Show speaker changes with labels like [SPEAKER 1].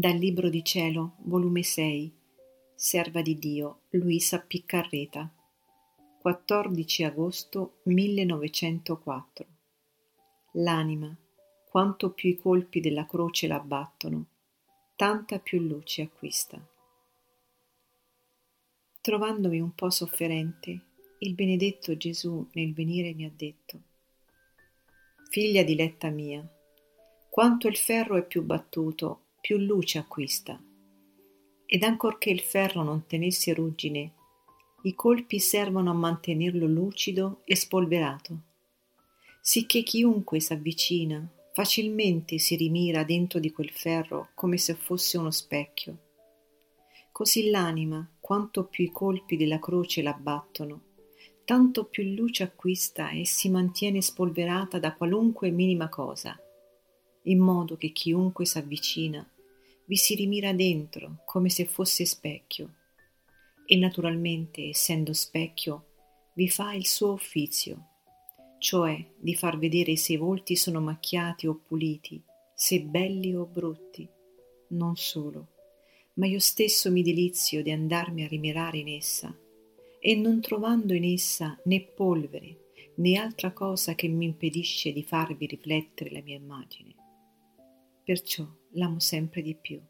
[SPEAKER 1] Dal Libro di Cielo, volume 6, Serva di Dio, Luisa Piccarreta, 14 agosto 1904. L'anima, quanto più i colpi della croce la battono, tanta più luce acquista. Trovandomi un po' sofferente, il benedetto Gesù nel venire mi ha detto, Figlia diletta mia, quanto il ferro è più battuto, più luce acquista. Ed ancorché il ferro non tenesse ruggine, i colpi servono a mantenerlo lucido e spolverato, sicché chiunque s'avvicina facilmente si rimira dentro di quel ferro come se fosse uno specchio. Così l'anima, quanto più i colpi della croce la battono, tanto più luce acquista e si mantiene spolverata da qualunque minima cosa in modo che chiunque s'avvicina vi si rimira dentro come se fosse specchio. E naturalmente essendo specchio vi fa il suo uffizio, cioè di far vedere se i volti sono macchiati o puliti, se belli o brutti. Non solo, ma io stesso mi delizio di andarmi a rimirare in essa, e non trovando in essa né polvere né altra cosa che mi impedisce di farvi riflettere la mia immagine. Perciò l'amo sempre di più.